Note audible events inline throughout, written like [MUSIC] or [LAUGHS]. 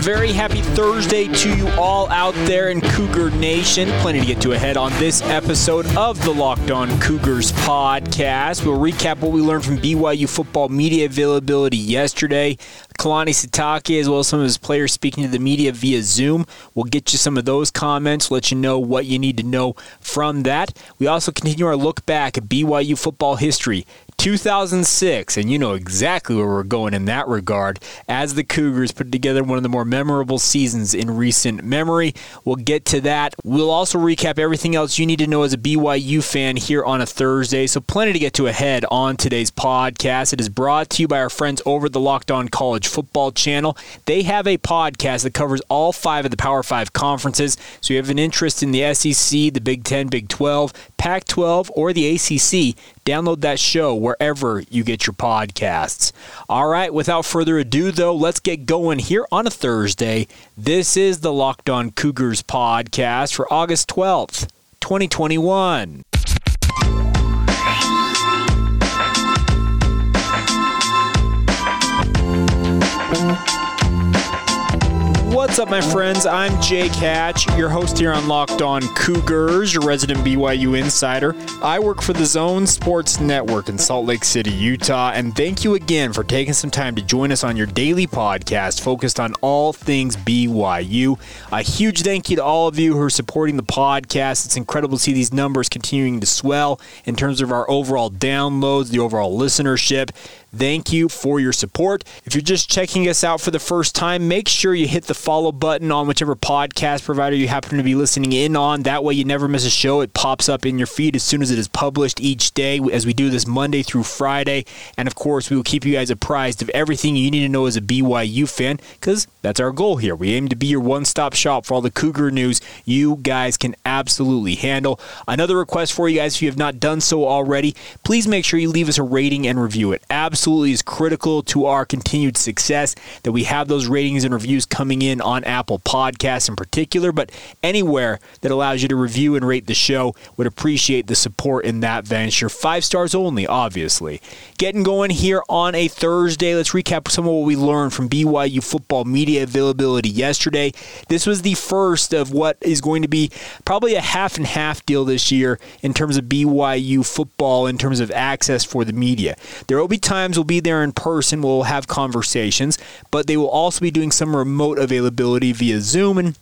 Very happy Thursday to you all out there in Cougar Nation. Plenty to get to ahead on this episode of the Locked On Cougars podcast. We'll recap what we learned from BYU football media availability yesterday. Kalani Sitake, as well as some of his players speaking to the media via Zoom. We'll get you some of those comments, let you know what you need to know from that. We also continue our look back at BYU football history. 2006, and you know exactly where we're going in that regard, as the Cougars put together one of the more memorable seasons in recent memory. We'll get to that. We'll also recap everything else you need to know as a BYU fan here on a Thursday, so plenty to get to ahead on today's podcast. It is brought to you by our friends over the Locked On College Football channel. They have a podcast that covers all five of the Power Five conferences, so you have an interest in the SEC, the Big Ten, Big 12, Pac 12, or the ACC, download that show wherever you get your podcasts. All right, without further ado, though, let's get going here on a Thursday. This is the Locked On Cougars podcast for August 12th, 2021. What's up, my friends? I'm Jake Hatch, your host here on Locked On Cougars, your resident BYU insider. I work for the Zone Sports Network in Salt Lake City, Utah, and thank you again for taking some time to join us on your daily podcast focused on all things BYU. A huge thank you to all of you who are supporting the podcast. It's incredible to see these numbers continuing to swell in terms of our overall downloads, the overall listenership. Thank you for your support. If you're just checking us out for the first time, make sure you hit the follow button on whichever podcast provider you happen to be listening in on. That way, you never miss a show. It pops up in your feed as soon as it is published each day, as we do this Monday through Friday. And of course, we will keep you guys apprised of everything you need to know as a BYU fan, because that's our goal here. We aim to be your one stop shop for all the Cougar news you guys can absolutely handle. Another request for you guys, if you have not done so already, please make sure you leave us a rating and review it. Absolutely is critical to our continued success that we have those ratings and reviews coming in on Apple Podcasts in particular, but anywhere that allows you to review and rate the show. Would appreciate the support in that venture. Five stars only, obviously. Getting going here on a Thursday. Let's recap some of what we learned from BYU football media availability yesterday. This was the first of what is going to be probably a half and half deal this year in terms of BYU football, in terms of access for the media. There will be times we'll be there in person. We'll have conversations, but they will also be doing some remote availability via Zoom and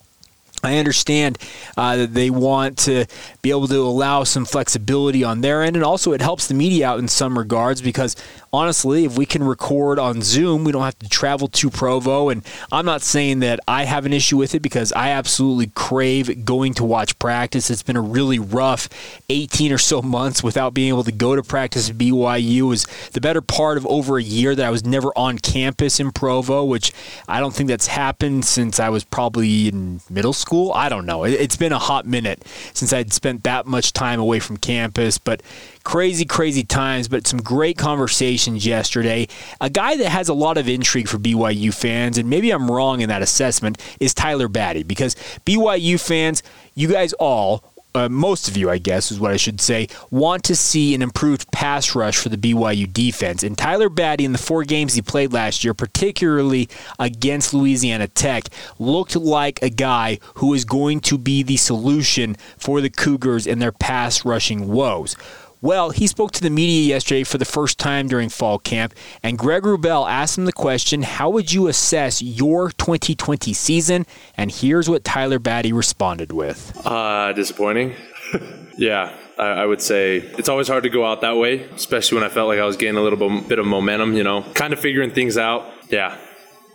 I understand uh, that they want to be able to allow some flexibility on their end, and also it helps the media out in some regards because honestly, if we can record on Zoom, we don't have to travel to Provo. And I'm not saying that I have an issue with it because I absolutely crave going to watch practice. It's been a really rough 18 or so months without being able to go to practice at BYU. It was the better part of over a year that I was never on campus in Provo, which I don't think that's happened since I was probably in middle school. I don't know. It's been a hot minute since I'd spent that much time away from campus, but crazy, crazy times, but some great conversations yesterday. A guy that has a lot of intrigue for BYU fans, and maybe I'm wrong in that assessment, is Tyler Batty because BYU fans, you guys all uh, most of you, I guess, is what I should say, want to see an improved pass rush for the BYU defense. And Tyler Batty, in the four games he played last year, particularly against Louisiana Tech, looked like a guy who is going to be the solution for the Cougars and their pass rushing woes. Well, he spoke to the media yesterday for the first time during fall camp, and Greg Wrubell asked him the question How would you assess your 2020 season? And here's what Tyler Batty responded with uh, Disappointing. [LAUGHS] yeah, I, I, would say it's always hard to go out that way, especially when I felt like I was getting a little bit of momentum, you know, kind of figuring things out. Yeah,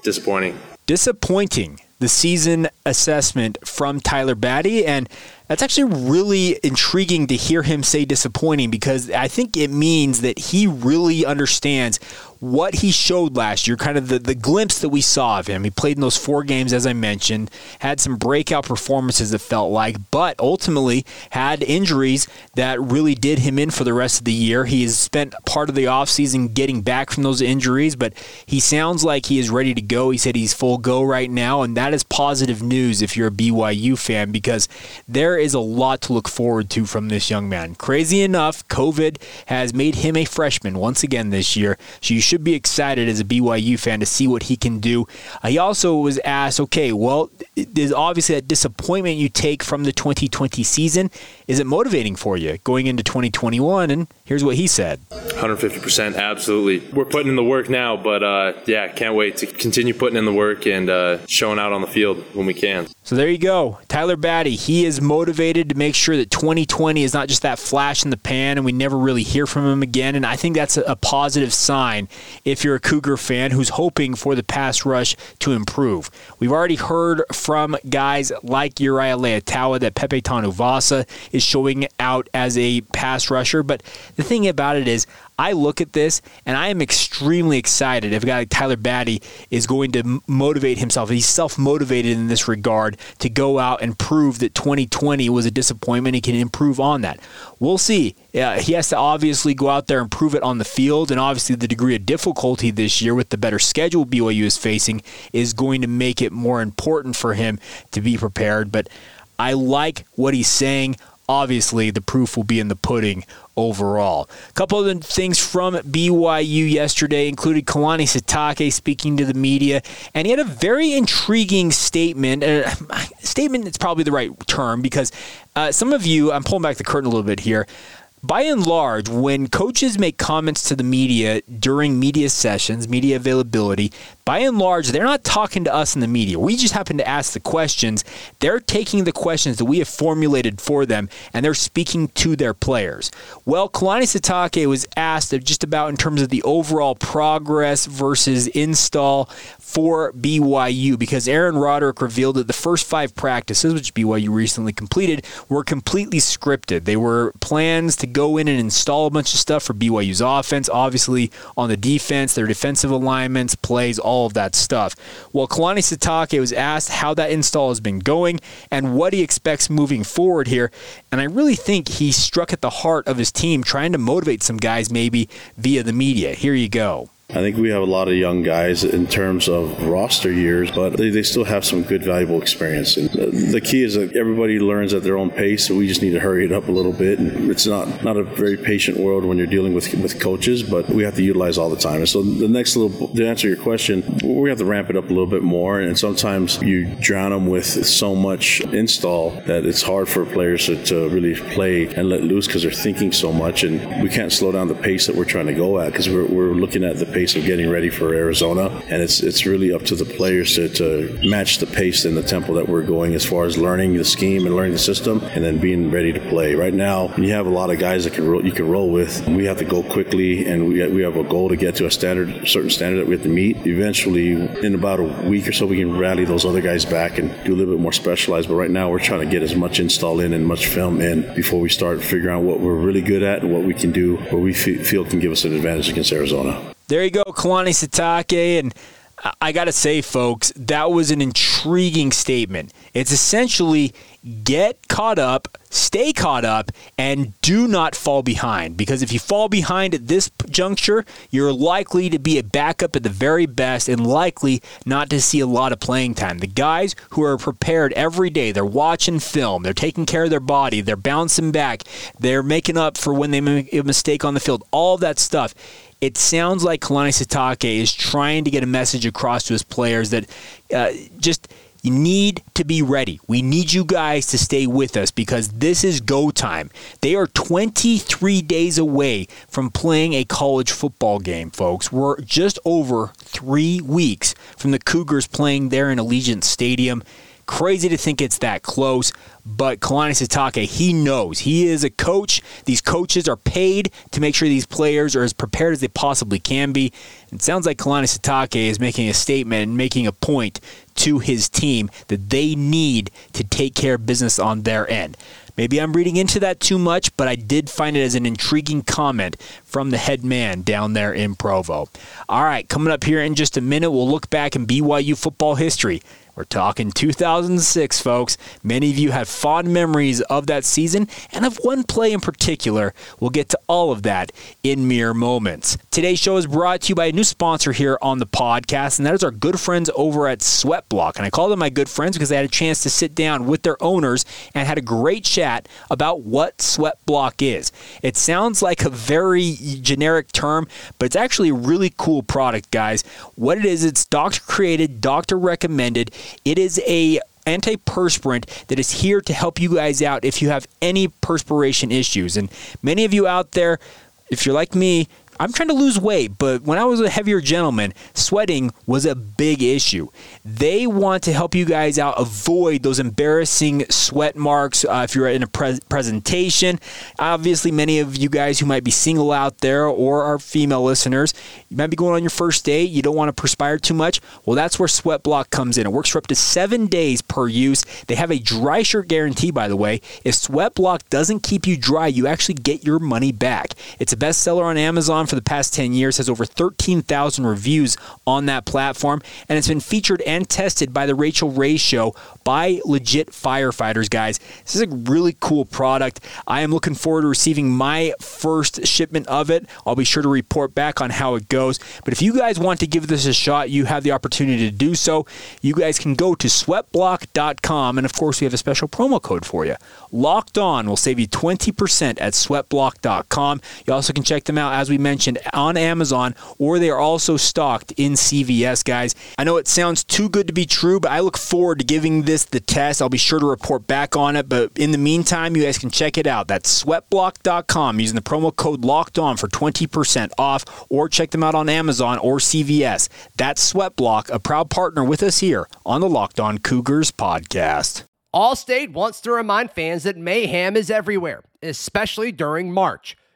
disappointing. Disappointing the season assessment from Tyler Batty. And That's actually really intriguing to hear him say disappointing because I think it means that he really understands what he showed last year, kind of the, the glimpse that we saw of him. He played in those four games, as I mentioned, had some breakout performances, it felt like, but ultimately had injuries that really did him in for the rest of the year. He has spent part of the offseason getting back from those injuries, but he sounds like he is ready to go. He said he's full go right now, and that is positive news if you're a BYU fan because there is a lot to look forward to from this young man. Crazy enough, COVID has made him a freshman once again this year, so you should should be excited as a BYU fan to see what he can do. Uh, he also was asked, okay, well, there's obviously that disappointment you take from the 2020 season. Is it motivating for you going into 2021? And here's what he said 150%, absolutely. We're putting in the work now, but uh, yeah, can't wait to continue putting in the work and uh, showing out on the field when we can. So there you go. Tyler Batty, he is motivated to make sure that 2020 is not just that flash in the pan and we never really hear from him again. And I think that's a, a positive sign if you're a Cougar fan who's hoping for the pass rush to improve. We've already heard from guys like Uriah Leiataua that Pepe Tanuvasa is showing out as a pass rusher. But the thing about it is, I look at this and I am extremely excited if a guy like Tyler Batty is going to motivate himself. He's self motivated in this regard to go out and prove that 2020 was a disappointment. He can improve on that. We'll see. He has to obviously go out there and prove it on the field, and obviously the degree of difficulty this year with the better schedule BYU is facing is going to make it more important for him to be prepared. But I like what he's saying obviously the proof will be in the pudding overall. A couple of things from BYU yesterday included Kalani Sitake speaking to the media, and he had a very intriguing statement. Uh, statement is probably the right term because uh, some of you, I'm pulling back the curtain a little bit here by and large, when coaches make comments to the media during media sessions, media availability, by and large, they're not talking to us in the media. We just happen to ask the questions. They're taking the questions that we have formulated for them and they're speaking to their players. Well, Kalani Sitake was asked just about in terms of the overall progress versus install for BYU because Aaron Roderick revealed that the first five practices, which BYU recently completed, were completely scripted. They were plans to go in and install a bunch of stuff for BYU's offense, obviously on the defense, their defensive alignments, plays, all of that stuff. Well, Kalani Sitake was asked how that install has been going and what he expects moving forward here. And I really think he struck at the heart of his team, trying to motivate some guys maybe via the media. Here you go. I think we have a lot of young guys in terms of roster years, but they, they still have some good, valuable experience. And the key is that everybody learns at their own pace, so we just need to hurry it up a little bit. And it's not, not a very patient world when you're dealing with, with coaches, but we have to utilize all the time. And so the next little, to answer your question, we have to ramp it up a little bit more. And sometimes you drown them with so much install that it's hard for players to, to really play and let loose because they're thinking so much. And we can't slow down the pace that we're trying to go at because we're, we're looking at the pace of getting ready for Arizona, and it's it's really up to the players to, to match the pace and the tempo that we're going as far as learning the scheme and learning the system, and then being ready to play. Right now, you have a lot of guys that can roll, you can roll with. We have to go quickly, and we we have a goal to get to a standard, certain standard that we have to meet. Eventually, in about a week or so, we can rally those other guys back and do a little bit more specialized. But right now, we're trying to get as much install in and much film in before we start figuring out what we're really good at and what we can do, what we feel can give us an advantage against Arizona there you go, Kalani Sitake. And I got to say, folks, that was an intriguing statement. It's essentially get caught up, stay caught up, and do not fall behind. Because if you fall behind at this juncture, you're likely to be a backup at the very best and likely not to see a lot of playing time. The guys who are prepared every day, they're watching film, they're taking care of their body, they're bouncing back, they're making up for when they make a mistake on the field, all that stuff it sounds like Kalani Sitake is trying to get a message across to his players that uh, just you need to be ready. We need you guys to stay with us because this is go time. They are 23 days away from playing a college football game, folks. We're just over three weeks from the Cougars playing there in Allegiant Stadium. Crazy to think it's that close, but Kalani Sitake, he knows. He is a coach. These coaches are paid to make sure these players are as prepared as they possibly can be. It sounds like Kalani Sitake is making a statement and making a point to his team that they need to take care of business on their end. Maybe I'm reading into that too much, but I did find it as an intriguing comment from the head man down there in Provo. All right, coming up here in just a minute, we'll look back in BYU football history. We're talking 2006, folks. Many of you have fond memories of that season and of one play in particular. We'll get to all of that in mere moments. Today's show is brought to you by a new sponsor here on the podcast, and that is our good friends over at Sweatblock. And I call them my good friends because I had a chance to sit down with their owners and had a great chat about what Sweatblock is. It sounds like a very generic term, but it's actually a really cool product, guys. What it is, it's doctor created, doctor recommended. It is a antiperspirant that is here to help you guys out if you have any perspiration issues. And many of you out there, if you're like me, I'm trying to lose weight, but when I was a heavier gentleman, sweating was a big issue. They want to help you guys out avoid those embarrassing sweat marks uh, if you're in a pre- presentation. Obviously, many of you guys who might be single out there or are female listeners, you might be going on your first date, you don't want to perspire too much. Well, that's where Sweat Block comes in. It works for up to seven days per use. They have a dry shirt guarantee, by the way. If Sweat Block doesn't keep you dry, you actually get your money back. It's a bestseller on Amazon for the past 10 years, has over 13,000 reviews on that platform, and it's been featured and tested by the Rachael Ray Show by legit firefighters, guys. This is a really cool product. I am looking forward to receiving my first shipment of it. I'll be sure to report back on how it goes. But if you guys want to give this a shot, you have the opportunity to do so. You guys can go to sweatblock.com, and of course, we have a special promo code for you. Locked On will save you 20% at sweatblock.com. You also can check them out, as we mentioned, on Amazon, or they are also stocked in CVS, guys. I know it sounds too good to be true, but I look forward to giving this the test. I'll be sure to report back on it, but in the meantime, you guys can check it out. That's sweatblock.com using the promo code locked on for 20% off, or check them out on Amazon or CVS. That's Sweatblock, a proud partner with us here on the Locked On Cougars podcast. Allstate wants to remind fans that mayhem is everywhere, especially during March.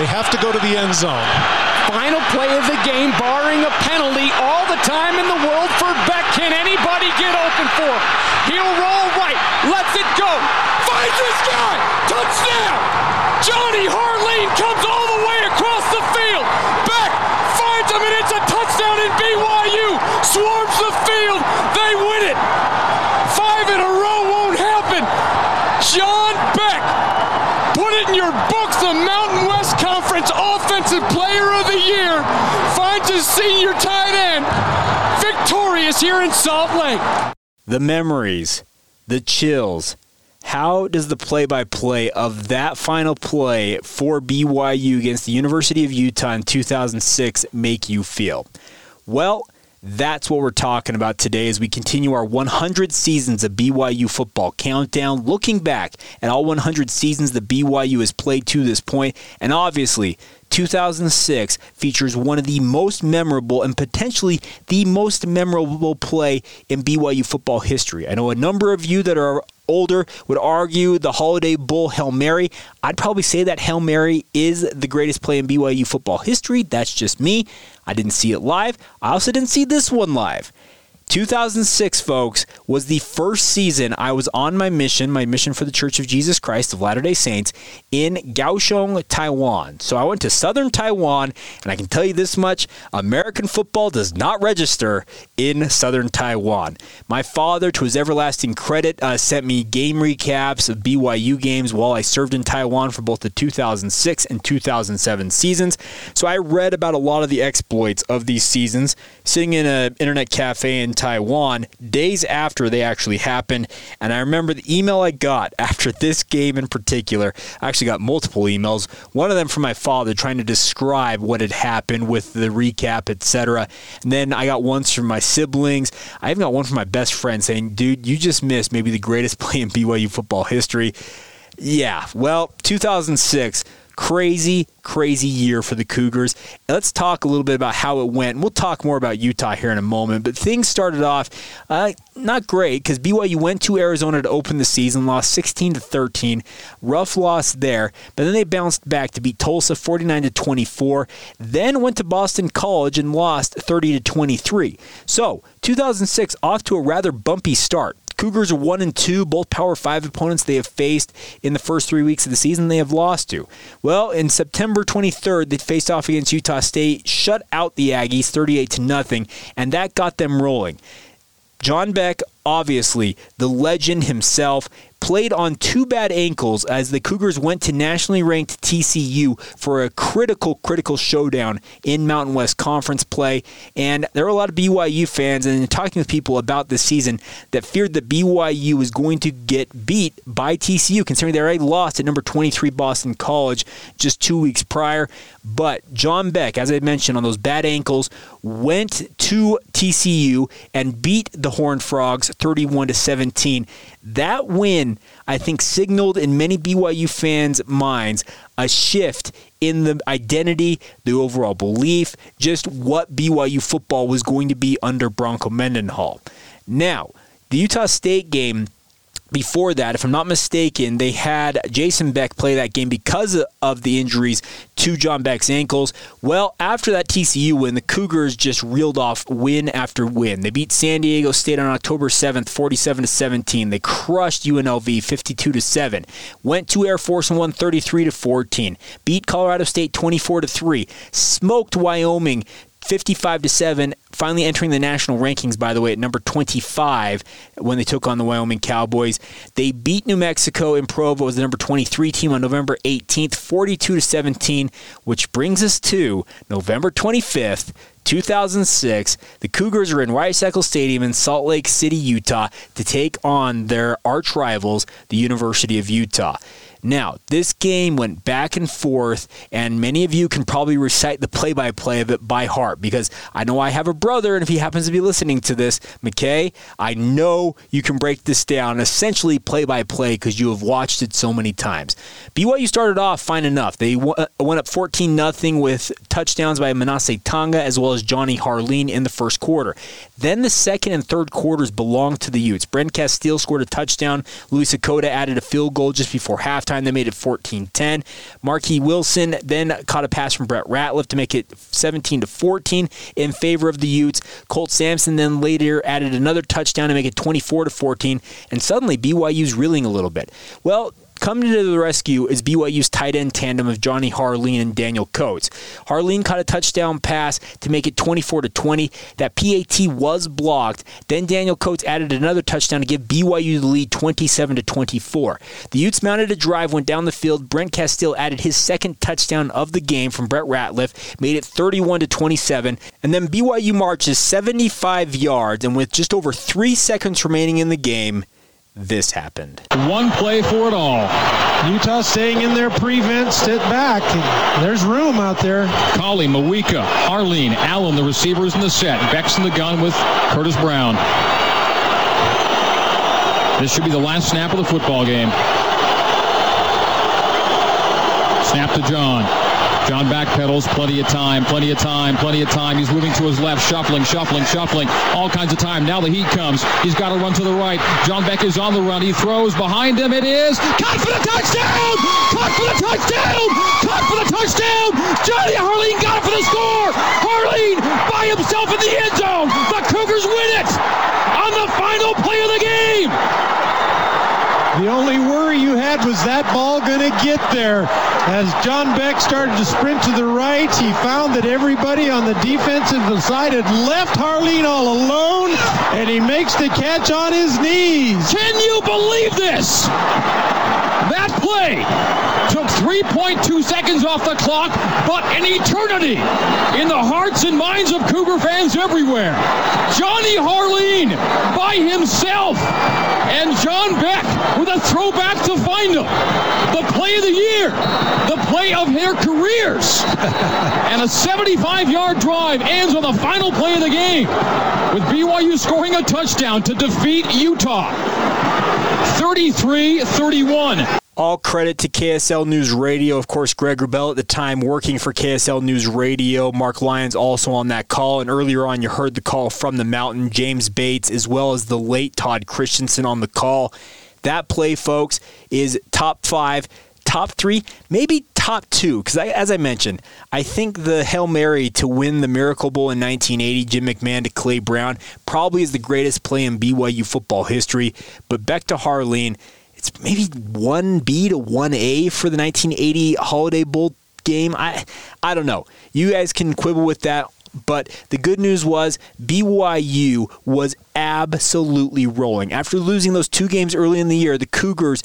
They have to go to the end zone. Final play of the game, barring a penalty, all the time in the world for Beck. Can anybody get open for him? He'll roll right, lets it go, finds this guy, touchdown! Johnny Harline comes all the way across the field. Beck finds him, and it's a touchdown in BYU. Swarms the field, they win it. Five in a row won't happen. John Beck, put it in your books. The Mountain West Conference Offensive Player of the Year finds his senior tight end victorious here in Salt Lake. The memories, the chills. How does the play by play of that final play for BYU against the University of Utah in 2006 make you feel? Well, that's what we're talking about today as we continue our 100 seasons of BYU football countdown, looking back at all 100 seasons that BYU has played to this point, and obviously 2006 features one of the most memorable and potentially the most memorable play in BYU football history. I know a number of you that are older would argue the Holiday Bowl Hail Mary. I'd probably say that Hail Mary is the greatest play in BYU football history. That's just me. I didn't see it live. I also didn't see this one live. 2006, folks, was the first season I was on my mission, my mission for the Church of Jesus Christ of Latter day Saints in Kaohsiung, Taiwan. So I went to southern Taiwan, and I can tell you this much American football does not register in southern Taiwan. My father, to his everlasting credit, uh, sent me game recaps of BYU games while I served in Taiwan for both the 2006 and 2007 seasons. So I read about a lot of the exploits of these seasons, sitting in an internet cafe in Taiwan days after they actually happened. And I remember the email I got [LAUGHS] after this game in particular. I actually got multiple emails. One of them from my father trying to describe what had happened with the recap, etc. And then I got ones from my siblings. I even got one from my best friend saying, dude, you just missed maybe the greatest [LAUGHS] play in BYU football history. Yeah, well, 2006 crazy, crazy year for the Cougars. Let's talk a little bit about how it went. We'll talk more about Utah here in a moment, but things started off uh, not great because BYU went to Arizona to open the season, lost 16 to 13, rough loss there, but then they bounced back to beat Tulsa 49 to 24, then went to Boston College and lost 30 to 23. So 2006 off to a rather bumpy start. Cougars are one and two, both Power Five opponents they have faced in the first three weeks of the season they have lost to. Well, in September 23rd, they faced off against Utah State, shut out the Aggies 38 to nothing, and that got them rolling. John Beck, obviously the legend himself, played on two bad ankles as the Cougars went to nationally ranked TCU for a critical, critical showdown in Mountain West Conference play. And there were a lot of BYU fans and talking with people about this season that feared that BYU was going to get beat by TCU, considering they already lost at number 23 Boston College just two weeks prior. But John Beck, as I mentioned, on those bad ankles, went to TCU and beat the Horned Frogs 31 to 17. That win, I think, signaled in many BYU fans' minds a shift in the identity, the overall belief, just what BYU football was going to be under Bronco Mendenhall. Now, the Utah State game before that, if I'm not mistaken, they had Jason Beck play that game because of the injuries to John Beck's ankles. Well, after that TCU win, the Cougars just reeled off win after win. They beat San Diego State on October 7th, 47 to 17. They crushed UNLV 52 to 7. Went to Air Force and won 33 to 14. Beat Colorado State 24 to 3. Smoked Wyoming 55 to 7 finally entering the national rankings by the way at number 25 when they took on the Wyoming Cowboys they beat New Mexico in Provo as the number 23 team on November 18th 42 to 17 which brings us to November 25th 2006, the Cougars are in Rice Eccles Stadium in Salt Lake City, Utah, to take on their arch rivals, the University of Utah. Now, this game went back and forth, and many of you can probably recite the play by play of it by heart because I know I have a brother, and if he happens to be listening to this, McKay, I know you can break this down essentially play by play because you have watched it so many times. BYU started off fine enough. They uh, went up 14 0 with touchdowns by Manase Tonga as well as Johnny Harline in the first quarter. Then the second and third quarters belonged to the Utes. Brent Casteel scored a touchdown. Louie Sakoda added a field goal just before halftime They made it 14 10. Marquis Wilson then caught a pass from Brett Ratliff to make it 17 to 14 in favor of the Utes. Colt Sampson then later added another touchdown to make it 24 to 14. And suddenly BYU's reeling a little bit. Well, Coming to the rescue is BYU's tight end tandem of Johnny Harline and Daniel Coats. Harline caught a touchdown pass to make it 24 to 20. That PAT was blocked. Then Daniel Coats added another touchdown to give BYU the lead 27 to 24. The Utes mounted a drive, went down the field. Brent Casteel added his second touchdown of the game from Brett Ratliff, made it 31 to 27. And then BYU marches 75 yards, and with just over three seconds remaining in the game, this happened. One play for it all. Utah staying in their prevent, sit back. There's room out there. Collie, Mawika, Harline, Allen, the receivers in the set. Beck's in the gun with Curtis Brown. This should be the last snap of the football game. Snap to John. John backpedals, plenty of time, plenty of time, plenty of time. He's moving to his left, shuffling, shuffling, shuffling. All kinds of time. Now the heat comes. He's got to run to the right. John Beck is on the run. He throws behind him. It is caught for the touchdown! Caught for the touchdown! Caught for the touchdown! Johnny Harline got it for the score! Harline by himself in the end zone. The Cougars win it on the final play of the game. The only worry you had was that ball going to get there. As John Beck started to sprint to the right, he found that everybody on the defensive side had left Harline all alone, and he makes the catch on his knees. Can you believe this? That play took 3.2 seconds off the clock, but an eternity in the hearts and minds of Cougar fans everywhere. Johnny Harline by himself, and John Beck with a throwback to find him. The play of the year, the play of their careers, [LAUGHS] and a 75-yard drive ends on the final play of the game with BYU scoring a touchdown to defeat Utah. 33 31. All credit to KSL News Radio. Of course, Greg Wrubell at the time working for KSL News Radio. Mark Lyons also on that call. And earlier on, you heard the call from the mountain, James Bates, as well as the late Todd Christensen on the call. That play, folks, is top five, top three, maybe top two. Because as I mentioned, I think the Hail Mary to win the Miracle Bowl in 1980, Jim McMahon to Clay Brown, probably is the greatest play in BYU football history. But back to Harline it's maybe 1B to 1A for the 1980 Holiday Bowl game. I I don't know. You guys can quibble with that. But the good news was BYU was absolutely rolling. After losing those two games early in the year, the Cougars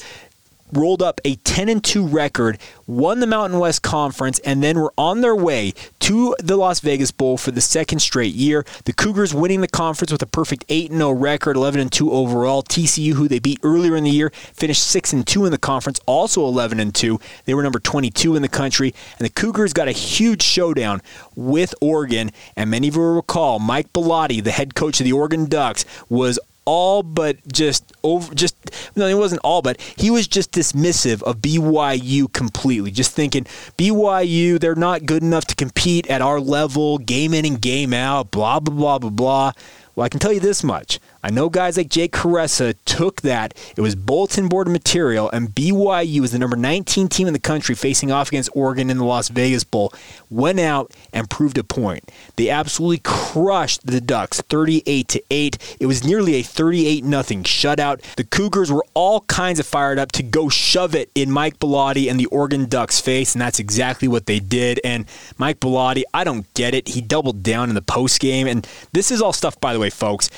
rolled up a 10 and 2 record, won the Mountain West Conference, and then were on their way to the Las Vegas Bowl for the second straight year. The Cougars winning the conference with a perfect 8 0 record, 11 and 2 overall. TCU, who they beat earlier in the year, finished 6 and 2 in the conference, also 11 and 2. They were number 22 in the country, and the Cougars got a huge showdown with Oregon. And many of you will recall Mike Bellotti, the head coach of the Oregon Ducks, was all but just over just no it wasn't all but he was just dismissive of BYU completely. Just thinking BYU they're not good enough to compete at our level game in and game out blah blah blah blah blah. Well I can tell you this much I know guys like Jake Kuresa took that. It was bulletin board material, and BYU was the number 19 team in the country facing off against Oregon in the Las Vegas Bowl. Went out and proved a point. They absolutely crushed the Ducks 38 to 8. It was nearly a 38 nothing shutout. The Cougars were all kinds of fired up to go shove it in Mike Bellotti and the Oregon Ducks' face, and that's exactly what they did. And Mike Bellotti, I don't get it. He doubled down in the post game, and this is all stuff, by the way, folks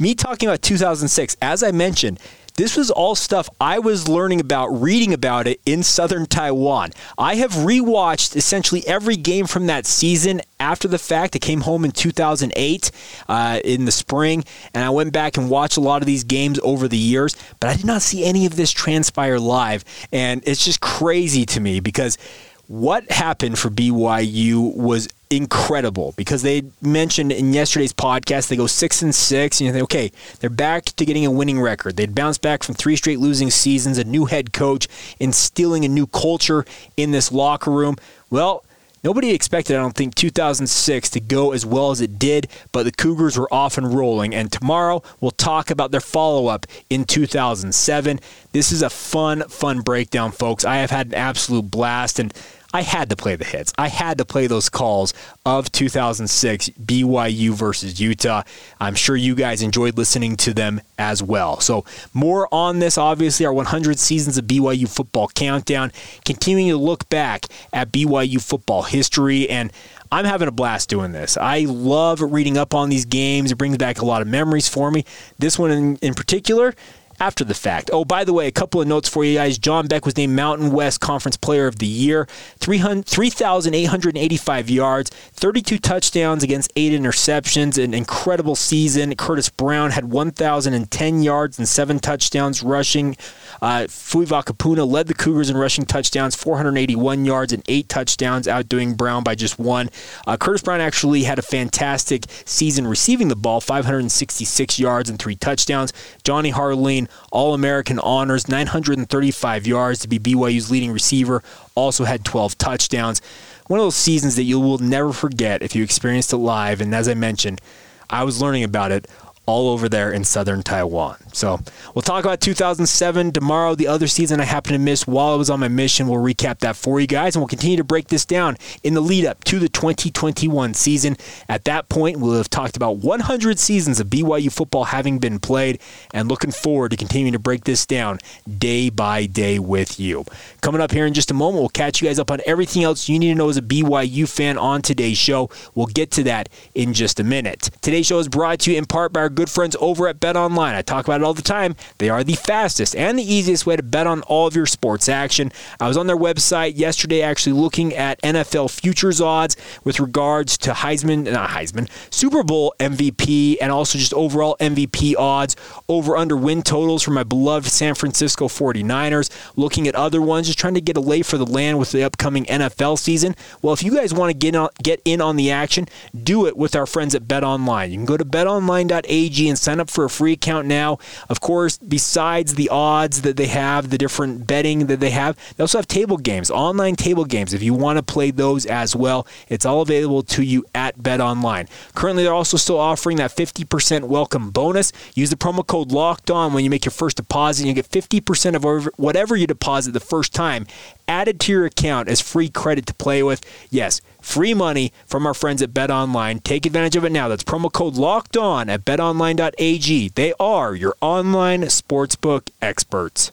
me talking about 2006, as I mentioned, this was all stuff I was learning about, reading about it in southern Taiwan. I have rewatched essentially every game from that season after the fact. I came home in 2008 uh, in the spring, and I went back and watched a lot of these games over the years, but I did not see any of this transpire live. And it's just crazy to me because what happened for BYU was incredible because they mentioned in yesterday's podcast they go six and six and you think okay they're back to getting a winning record they'd bounced back from three straight losing seasons a new head coach instilling a new culture in this locker room well Nobody expected, I don't think, 2006 to go as well as it did, but the Cougars were off and rolling. And tomorrow we'll talk about their follow up in 2007. This is a fun, fun breakdown, folks. I have had an absolute blast. And I had to play the hits. I had to play those calls of 2006 BYU versus Utah. I'm sure you guys enjoyed listening to them as well. So, more on this, obviously, our 100 seasons of BYU football countdown, continuing to look back at BYU football history. And I'm having a blast doing this. I love reading up on these games. It brings back a lot of memories for me. This one in, in particular, after the fact. Oh, by the way, a couple of notes for you guys. John Beck was named Mountain West Conference Player of the Year. 3,885 yards, 32 touchdowns against eight interceptions. An incredible season. Curtis Brown had 1,010 yards and seven touchdowns rushing. Uh, Fui Vakapuna led the Cougars in rushing touchdowns, 481 yards and eight touchdowns, outdoing Brown by just one. Uh, Curtis Brown actually had a fantastic season receiving the ball, 566 yards and three touchdowns. Johnny Harline all American honors, 935 yards to be BYU's leading receiver, also had 12 touchdowns. One of those seasons that you will never forget if you experienced it live. And as I mentioned, I was learning about it all over there in southern Taiwan. So we'll talk about 2007 tomorrow, the other season I happened to miss while I was on my mission. We'll recap that for you guys, and we'll continue to break this down in the lead up to the 2021 season. At that point, we'll have talked about 100 seasons of BYU football having been played, and looking forward to continuing to break this down day by day with you. Coming up here in just a moment, we'll catch you guys up on everything else you need to know as a BYU fan on today's show. We'll get to that in just a minute. Today's show is brought to you in part by our good friends over at Bet Online. I talk about it all the time. They are the fastest and the easiest way to bet on all of your sports action. I was on their website yesterday actually looking at NFL futures odds with regards to Heisman, not Heisman, Super Bowl MVP, and also just overall MVP odds over under win totals for my beloved San Francisco 49ers. Looking at other ones, just trying to get a lay for the land with the upcoming NFL season. Well, if you guys want to get on, get in on the action, do it with our friends at Bet Online. You can go to betonline.ag and sign up for a free account now. Of course, besides the odds that they have, the different betting that they have, they also have table games, online table games. If you want to play those as well, it's all available to you at Bet Online. Currently, they're also still offering that 50% welcome bonus. Use the promo code Locked On when you make your first deposit, and you get 50% of whatever you deposit the first time added to your account as free credit to play with. Yes, free money from our friends at Bet Online. Take advantage of it now. That's promo code locked on at betonline.ag. They are your online sportsbook experts.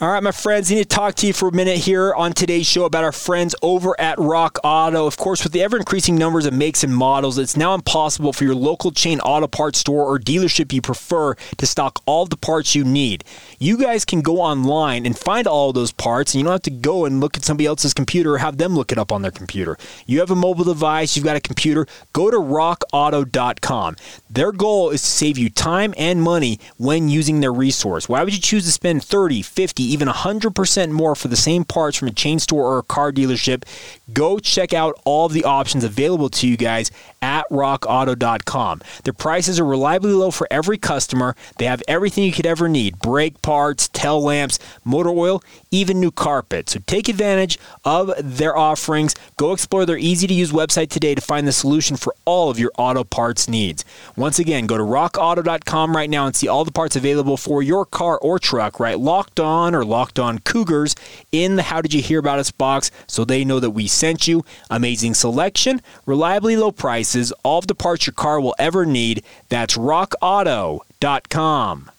All right, my friends, I need to talk to you for a minute here on today's show about our friends over at Rock Auto. Of course, with the ever increasing numbers of makes and models, it's now impossible for your local chain auto parts store or dealership you prefer to stock all the parts you need. You guys can go online and find all those parts, and you don't have to go and look at somebody else's computer or have them look it up on their computer. You have a mobile device, you've got a computer, go to rockauto.com. Their goal is to save you time and money when using their resource. Why would you choose to spend 30, 50, even 100% more for the same parts from a chain store or a car dealership, go check out all of the options available to you guys at rockauto.com. Their prices are reliably low for every customer. They have everything you could ever need brake parts, tail lamps, motor oil, even new carpet. So take advantage of their offerings. Go explore their easy to use website today to find the solution for all of your auto parts needs. Once again, go to rockauto.com right now and see all the parts available for your car or truck, right? Locked on or locked on Cougars in the How Did You Hear About Us box so they know that we sent you. Amazing selection, reliably low prices, all of the parts your car will ever need. That's rockauto.com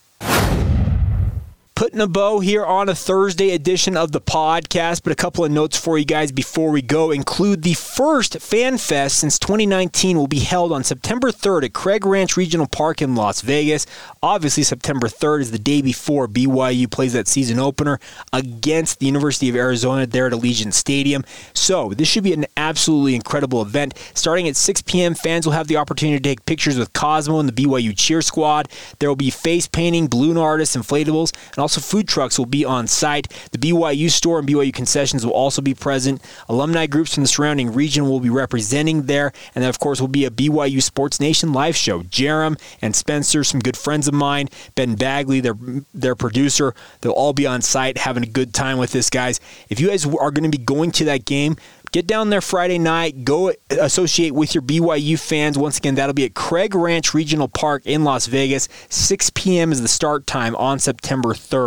putting a bow here on a Thursday edition of the podcast, but a couple of notes for you guys before we go include the first Fan Fest since 2019 will be held on September 3rd at Craig Ranch Regional Park in Las Vegas. Obviously, September 3rd is the day before BYU plays that season opener against the University of Arizona there at Allegiant Stadium. So, this should be an absolutely incredible event. Starting at 6 p.m., fans will have the opportunity to take pictures with Cosmo and the BYU cheer squad. There will be face painting, balloon artists, inflatables, and also also, food trucks will be on site. The BYU store and BYU concessions will also be present. Alumni groups from the surrounding region will be representing there. And then, of course, will be a BYU Sports Nation live show. Jarom and Spencer, some good friends of mine, Ben Bagley, their, their producer, they'll all be on site having a good time with this, guys. If you guys are going to be going to that game, Get down there Friday night. Go associate with your BYU fans. Once again, that'll be at Craig Ranch Regional Park in Las Vegas. 6 p.m. is the start time on September 3rd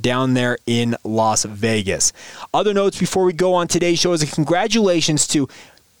down there in Las Vegas. Other notes before we go on today's show is a congratulations to,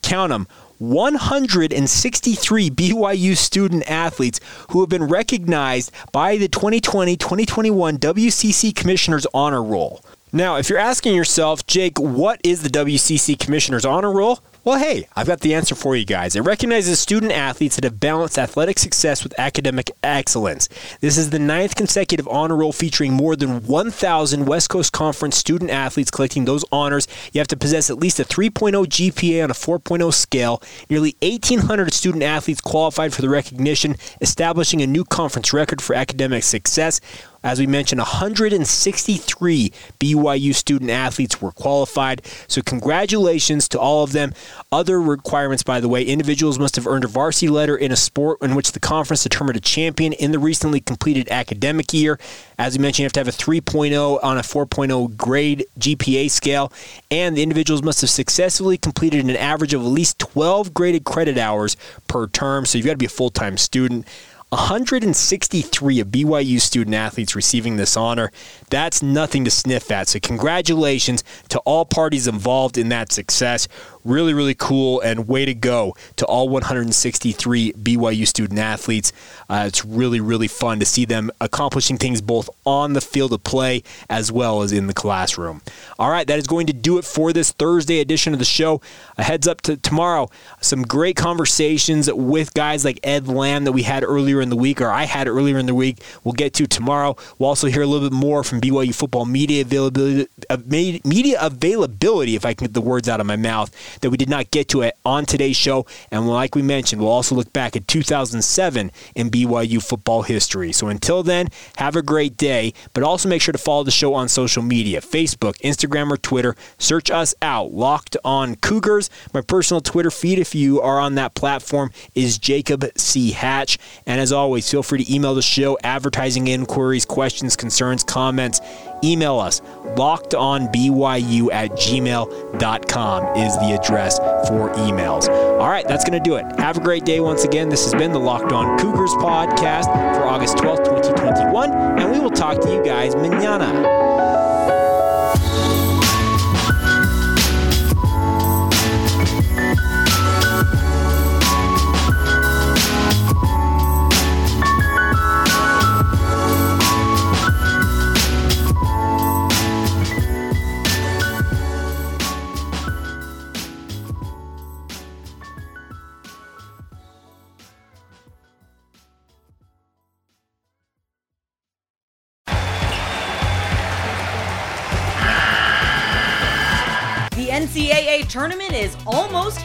count them, 163 BYU student athletes who have been recognized by the 2020 2021 WCC Commissioner's Honor Roll. Now, if you're asking yourself, Jake, what is the WCC Commissioner's Honor Roll? Well, hey, I've got the answer for you guys. It recognizes student athletes that have balanced athletic success with academic excellence. This is the ninth consecutive honor roll featuring more than 1,000 West Coast Conference student athletes collecting those honors. You have to possess at least a 3.0 GPA on a 4.0 scale. Nearly 1,800 student athletes qualified for the recognition, establishing a new conference record for academic success. As we mentioned, 163 BYU student athletes were qualified. So, congratulations to all of them. Other requirements, by the way, individuals must have earned a varsity letter in a sport in which the conference determined a champion in the recently completed academic year. As we mentioned, you have to have a 3.0 on a 4.0 grade GPA scale, and the individuals must have successfully completed an average of at least 12 graded credit hours per term. So, you've got to be a full time student. 163 of BYU student athletes receiving this honor. That's nothing to sniff at. So, congratulations to all parties involved in that success. Really, really cool, and way to go to all 163 BYU student athletes. Uh, it's really, really fun to see them accomplishing things both on the field of play as well as in the classroom. All right, that is going to do it for this Thursday edition of the show. A heads up to tomorrow, some great conversations with guys like Ed Lamb that we had earlier in the week, or I had earlier in the week. We'll get to tomorrow. We'll also hear a little bit more from BYU football media availability, uh, media availability, if I can get the words out of my mouth that we did not get to it on today's show. And like we mentioned, we'll also look back at 2007 in BYU football history. So until then, have a great day, but also make sure to follow the show on social media Facebook, Instagram, or Twitter. Search us out, Locked On Cougars. My personal Twitter feed, if you are on that platform, is Jacob C. Hatch. And as always, feel free to email the show advertising inquiries, questions, concerns, comments email us lockedonbyu at gmail.com is the address for emails. All right, that's going to do it. Have a great day once again. This has been the Locked On Cougars podcast for August 12th, 2021, and we will talk to you guys manana.